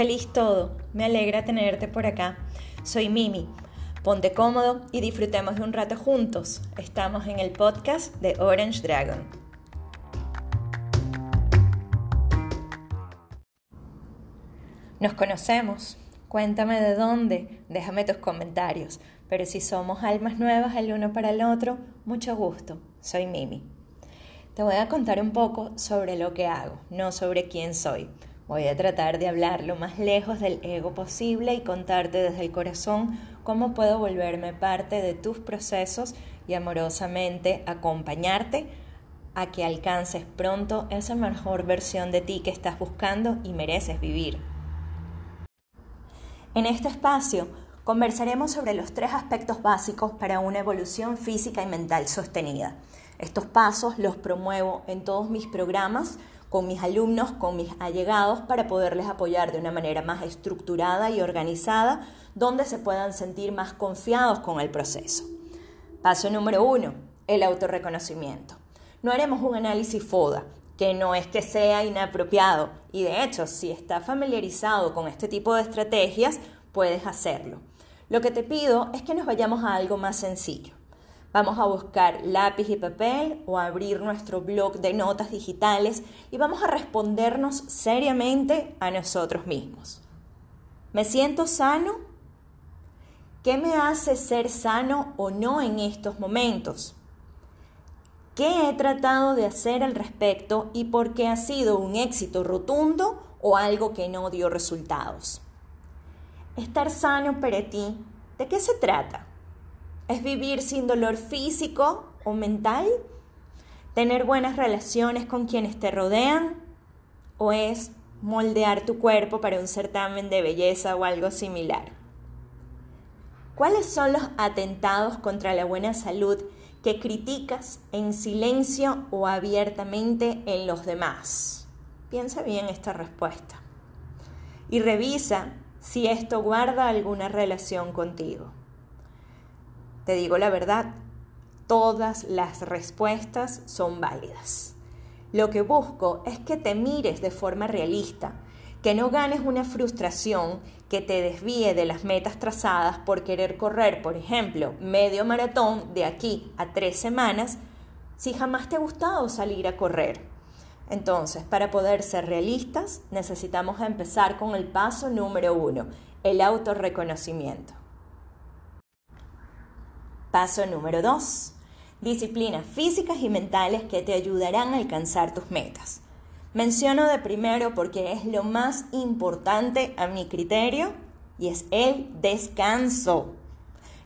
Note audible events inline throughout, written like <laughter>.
Feliz todo, me alegra tenerte por acá. Soy Mimi. Ponte cómodo y disfrutemos de un rato juntos. Estamos en el podcast de Orange Dragon. Nos conocemos. Cuéntame de dónde, déjame tus comentarios. Pero si somos almas nuevas el uno para el otro, mucho gusto. Soy Mimi. Te voy a contar un poco sobre lo que hago, no sobre quién soy Voy a tratar de hablar lo más lejos del ego posible y contarte desde el corazón cómo puedo volverme parte de tus procesos y amorosamente acompañarte a que alcances pronto esa mejor versión de ti que estás buscando y mereces vivir. En este espacio conversaremos sobre los tres aspectos básicos para una evolución física y mental sostenida. Estos pasos los promuevo en todos mis programas con mis alumnos, con mis allegados, para poderles apoyar de una manera más estructurada y organizada, donde se puedan sentir más confiados con el proceso. Paso número uno, el autorreconocimiento. No haremos un análisis FODA, que no es que sea inapropiado, y de hecho, si estás familiarizado con este tipo de estrategias, puedes hacerlo. Lo que te pido es que nos vayamos a algo más sencillo. Vamos a buscar lápiz y papel o abrir nuestro blog de notas digitales y vamos a respondernos seriamente a nosotros mismos. ¿Me siento sano? ¿Qué me hace ser sano o no en estos momentos? ¿Qué he tratado de hacer al respecto y por qué ha sido un éxito rotundo o algo que no dio resultados? Estar sano para ti, ¿de qué se trata? ¿Es vivir sin dolor físico o mental? ¿Tener buenas relaciones con quienes te rodean? ¿O es moldear tu cuerpo para un certamen de belleza o algo similar? ¿Cuáles son los atentados contra la buena salud que criticas en silencio o abiertamente en los demás? Piensa bien esta respuesta y revisa si esto guarda alguna relación contigo. Te digo la verdad, todas las respuestas son válidas. Lo que busco es que te mires de forma realista, que no ganes una frustración que te desvíe de las metas trazadas por querer correr, por ejemplo, medio maratón de aquí a tres semanas, si jamás te ha gustado salir a correr. Entonces, para poder ser realistas, necesitamos empezar con el paso número uno, el autorreconocimiento. Paso número 2. Disciplinas físicas y mentales que te ayudarán a alcanzar tus metas. Menciono de primero porque es lo más importante a mi criterio y es el descanso.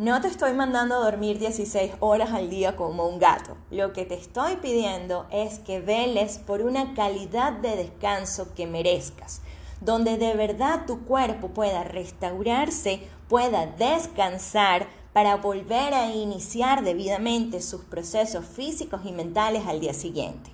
No te estoy mandando a dormir 16 horas al día como un gato. Lo que te estoy pidiendo es que veles por una calidad de descanso que merezcas, donde de verdad tu cuerpo pueda restaurarse, pueda descansar para volver a iniciar debidamente sus procesos físicos y mentales al día siguiente.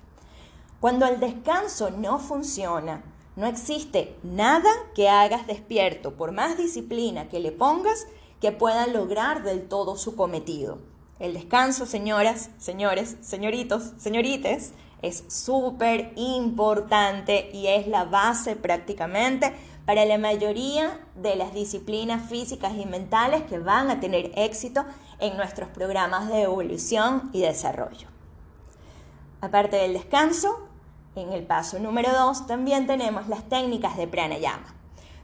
Cuando el descanso no funciona, no existe nada que hagas despierto, por más disciplina que le pongas, que pueda lograr del todo su cometido. El descanso, señoras, señores, señoritos, señorites, es súper importante y es la base prácticamente para la mayoría de las disciplinas físicas y mentales que van a tener éxito en nuestros programas de evolución y desarrollo. Aparte del descanso, en el paso número 2 también tenemos las técnicas de pranayama.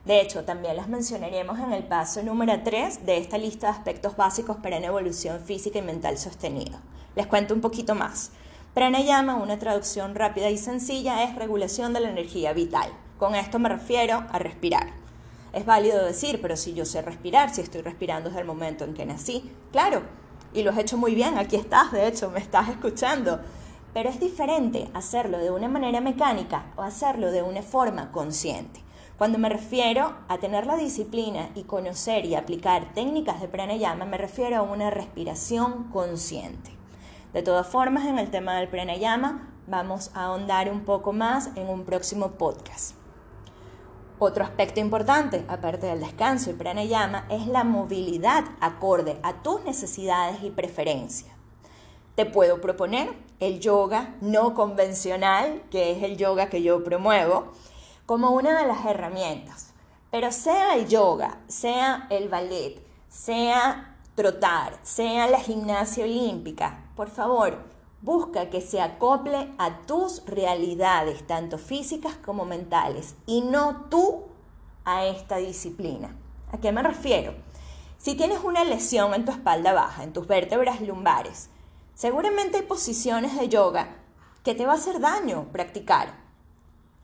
De hecho, también las mencionaremos en el paso número 3 de esta lista de aspectos básicos para una evolución física y mental sostenida. Les cuento un poquito más. Pranayama, una traducción rápida y sencilla, es regulación de la energía vital. Con esto me refiero a respirar. Es válido decir, pero si yo sé respirar, si estoy respirando desde el momento en que nací, claro, y lo has hecho muy bien, aquí estás, de hecho, me estás escuchando. Pero es diferente hacerlo de una manera mecánica o hacerlo de una forma consciente. Cuando me refiero a tener la disciplina y conocer y aplicar técnicas de pranayama, me refiero a una respiración consciente. De todas formas, en el tema del pranayama vamos a ahondar un poco más en un próximo podcast. Otro aspecto importante, aparte del descanso y pranayama, es la movilidad acorde a tus necesidades y preferencias. Te puedo proponer el yoga no convencional, que es el yoga que yo promuevo, como una de las herramientas. Pero sea el yoga, sea el ballet, sea trotar, sea la gimnasia olímpica, por favor, busca que se acople a tus realidades, tanto físicas como mentales, y no tú a esta disciplina. ¿A qué me refiero? Si tienes una lesión en tu espalda baja, en tus vértebras lumbares, seguramente hay posiciones de yoga que te va a hacer daño practicar.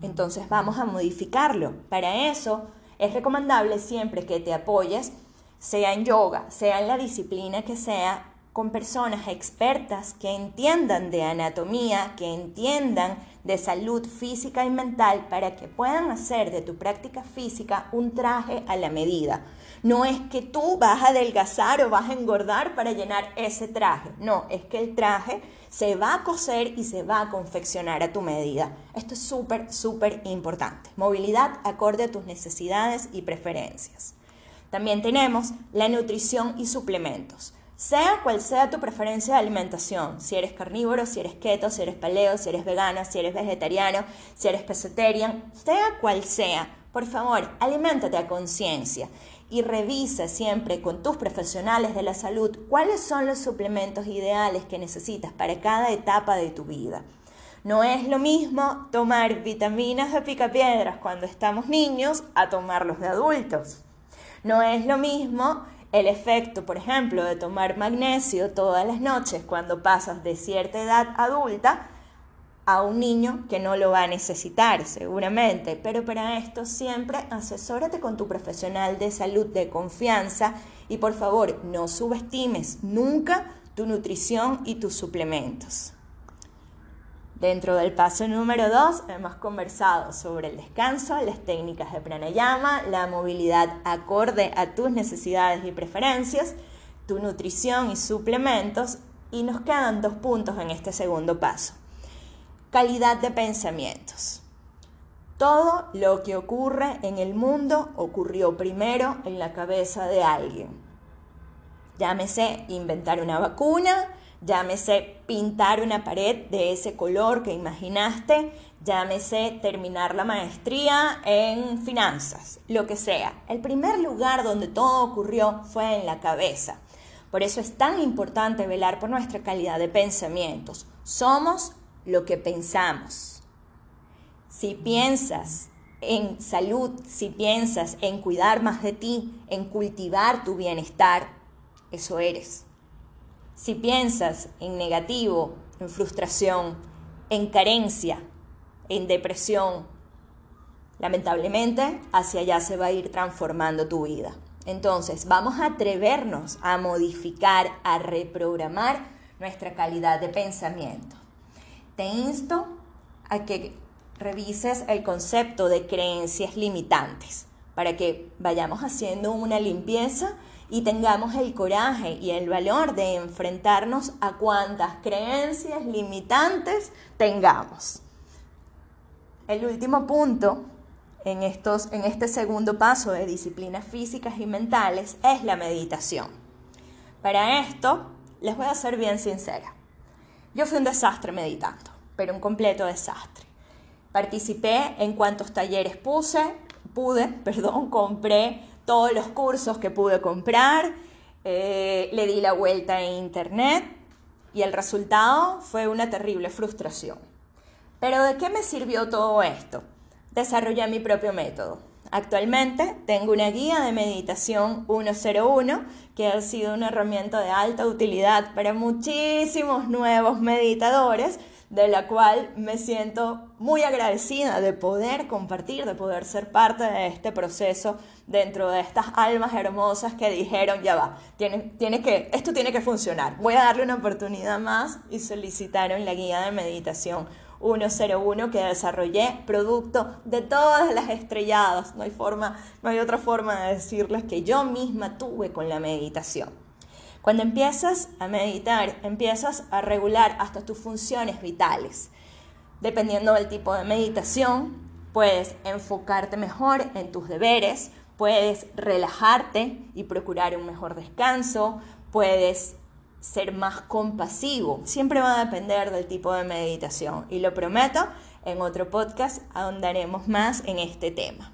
Entonces vamos a modificarlo. Para eso es recomendable siempre que te apoyes, sea en yoga, sea en la disciplina que sea, con personas expertas que entiendan de anatomía, que entiendan de salud física y mental para que puedan hacer de tu práctica física un traje a la medida. No es que tú vas a adelgazar o vas a engordar para llenar ese traje. No, es que el traje se va a coser y se va a confeccionar a tu medida. Esto es súper, súper importante. Movilidad acorde a tus necesidades y preferencias. También tenemos la nutrición y suplementos. Sea cual sea tu preferencia de alimentación, si eres carnívoro, si eres keto, si eres paleo, si eres vegano, si eres vegetariano, si eres pescetarian, sea cual sea, por favor, aliméntate a conciencia y revisa siempre con tus profesionales de la salud cuáles son los suplementos ideales que necesitas para cada etapa de tu vida. No es lo mismo tomar vitaminas de picapiedras cuando estamos niños a tomarlos de adultos. No es lo mismo el efecto, por ejemplo, de tomar magnesio todas las noches cuando pasas de cierta edad adulta a un niño que no lo va a necesitar seguramente, pero para esto siempre asesórate con tu profesional de salud de confianza y por favor no subestimes nunca tu nutrición y tus suplementos. Dentro del paso número 2 hemos conversado sobre el descanso, las técnicas de pranayama, la movilidad acorde a tus necesidades y preferencias, tu nutrición y suplementos y nos quedan dos puntos en este segundo paso. Calidad de pensamientos. Todo lo que ocurre en el mundo ocurrió primero en la cabeza de alguien. Llámese inventar una vacuna, llámese pintar una pared de ese color que imaginaste, llámese terminar la maestría en finanzas, lo que sea. El primer lugar donde todo ocurrió fue en la cabeza. Por eso es tan importante velar por nuestra calidad de pensamientos. Somos lo que pensamos. Si piensas en salud, si piensas en cuidar más de ti, en cultivar tu bienestar, eso eres. Si piensas en negativo, en frustración, en carencia, en depresión, lamentablemente hacia allá se va a ir transformando tu vida. Entonces, vamos a atrevernos a modificar, a reprogramar nuestra calidad de pensamiento. Te insto a que revises el concepto de creencias limitantes para que vayamos haciendo una limpieza y tengamos el coraje y el valor de enfrentarnos a cuantas creencias limitantes tengamos. El último punto en, estos, en este segundo paso de disciplinas físicas y mentales es la meditación. Para esto, les voy a ser bien sincera. Yo fui un desastre meditando, pero un completo desastre. Participé en cuantos talleres puse, pude, <laughs> perdón, compré todos los cursos que pude comprar, eh, le di la vuelta a internet y el resultado fue una terrible frustración. Pero ¿de qué me sirvió todo esto? Desarrollé mi propio método. Actualmente tengo una guía de meditación 101 que ha sido una herramienta de alta utilidad para muchísimos nuevos meditadores de la cual me siento muy agradecida de poder compartir, de poder ser parte de este proceso dentro de estas almas hermosas que dijeron, ya va, tiene, tiene que, esto tiene que funcionar, voy a darle una oportunidad más y solicitaron la guía de meditación 101 que desarrollé, producto de todas las estrelladas, no hay forma, no hay otra forma de decirles que yo misma tuve con la meditación. Cuando empiezas a meditar, empiezas a regular hasta tus funciones vitales. Dependiendo del tipo de meditación, puedes enfocarte mejor en tus deberes, puedes relajarte y procurar un mejor descanso, puedes ser más compasivo. Siempre va a depender del tipo de meditación y lo prometo, en otro podcast ahondaremos más en este tema.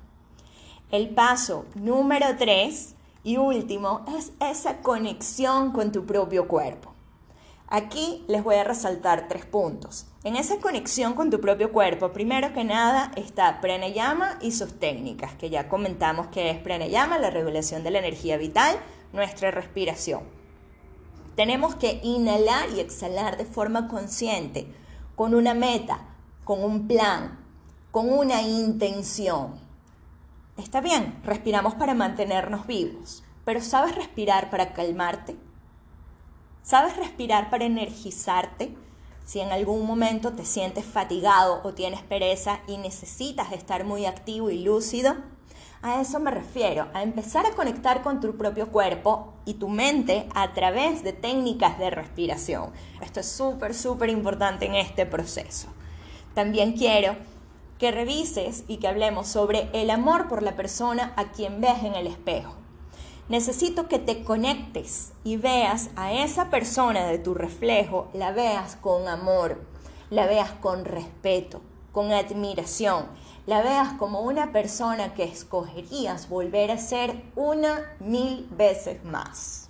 El paso número tres y último es esa conexión con tu propio cuerpo. Aquí les voy a resaltar tres puntos. En esa conexión con tu propio cuerpo, primero que nada está pranayama y sus técnicas, que ya comentamos que es pranayama, la regulación de la energía vital, nuestra respiración. Tenemos que inhalar y exhalar de forma consciente, con una meta, con un plan, con una intención. Está bien, respiramos para mantenernos vivos, pero ¿sabes respirar para calmarte? ¿Sabes respirar para energizarte? Si en algún momento te sientes fatigado o tienes pereza y necesitas estar muy activo y lúcido, a eso me refiero, a empezar a conectar con tu propio cuerpo y tu mente a través de técnicas de respiración. Esto es súper, súper importante en este proceso. También quiero que revises y que hablemos sobre el amor por la persona a quien ves en el espejo. Necesito que te conectes y veas a esa persona de tu reflejo, la veas con amor, la veas con respeto, con admiración la veas como una persona que escogerías volver a ser una mil veces más.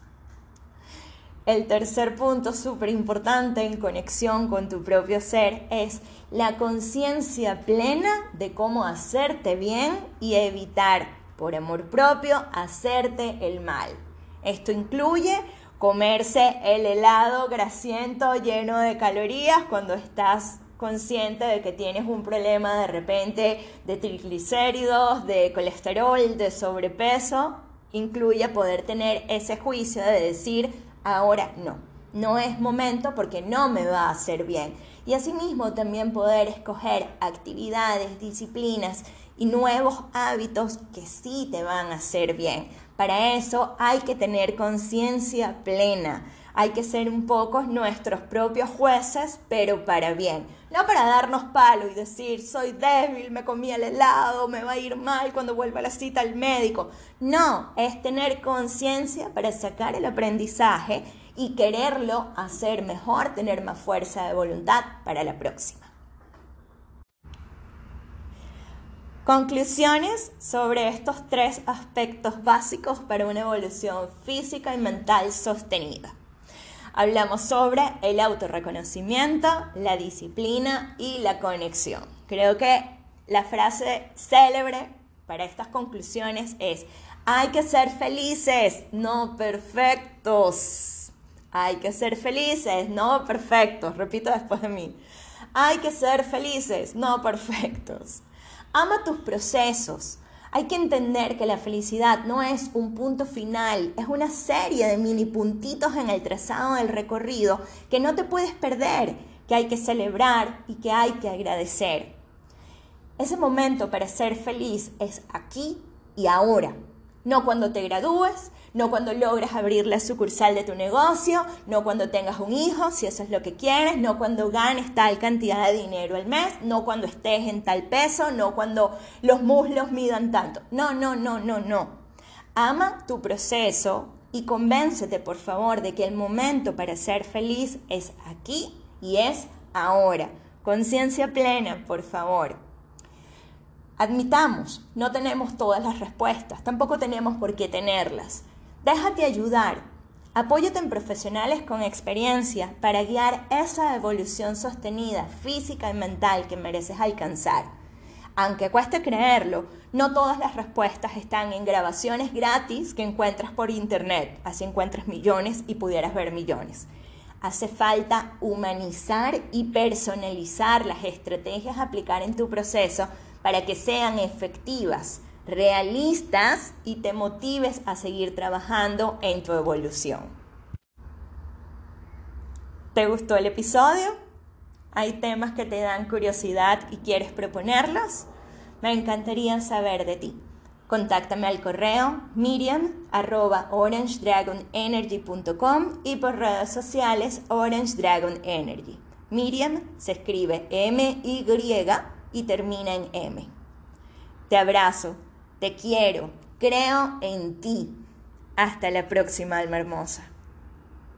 El tercer punto súper importante en conexión con tu propio ser es la conciencia plena de cómo hacerte bien y evitar, por amor propio, hacerte el mal. Esto incluye comerse el helado grasiento lleno de calorías cuando estás consciente de que tienes un problema de repente de triglicéridos, de colesterol, de sobrepeso, incluye poder tener ese juicio de decir, ahora no, no es momento porque no me va a hacer bien. Y asimismo también poder escoger actividades, disciplinas y nuevos hábitos que sí te van a hacer bien. Para eso hay que tener conciencia plena hay que ser un poco nuestros propios jueces, pero para bien. No para darnos palo y decir, soy débil, me comí el helado, me va a ir mal cuando vuelva a la cita al médico. No, es tener conciencia para sacar el aprendizaje y quererlo hacer mejor, tener más fuerza de voluntad para la próxima. Conclusiones sobre estos tres aspectos básicos para una evolución física y mental sostenida. Hablamos sobre el autorreconocimiento, la disciplina y la conexión. Creo que la frase célebre para estas conclusiones es, hay que ser felices, no perfectos. Hay que ser felices, no perfectos. Repito después de mí. Hay que ser felices, no perfectos. Ama tus procesos. Hay que entender que la felicidad no es un punto final, es una serie de mini puntitos en el trazado del recorrido que no te puedes perder, que hay que celebrar y que hay que agradecer. Ese momento para ser feliz es aquí y ahora, no cuando te gradúes, no cuando logres abrir la sucursal de tu negocio, no cuando tengas un hijo, si eso es lo que quieres, no cuando ganes tal cantidad de dinero al mes, no cuando estés en tal peso, no cuando los muslos midan tanto. No, no, no, no, no. Ama tu proceso y convéncete, por favor, de que el momento para ser feliz es aquí y es ahora. Conciencia plena, por favor. Admitamos, no tenemos todas las respuestas, tampoco tenemos por qué tenerlas. Déjate ayudar. Apóyate en profesionales con experiencia para guiar esa evolución sostenida física y mental que mereces alcanzar. Aunque cueste creerlo, no todas las respuestas están en grabaciones gratis que encuentras por internet. Así encuentras millones y pudieras ver millones. Hace falta humanizar y personalizar las estrategias a aplicar en tu proceso para que sean efectivas realistas y te motives a seguir trabajando en tu evolución. ¿Te gustó el episodio? ¿Hay temas que te dan curiosidad y quieres proponerlos? Me encantaría saber de ti. Contáctame al correo miriam arroba orangedragonenergy.com y por redes sociales Orange Dragon Energy. Miriam se escribe M-Y y termina en M. Te abrazo, te quiero, creo en ti. Hasta la próxima, alma hermosa.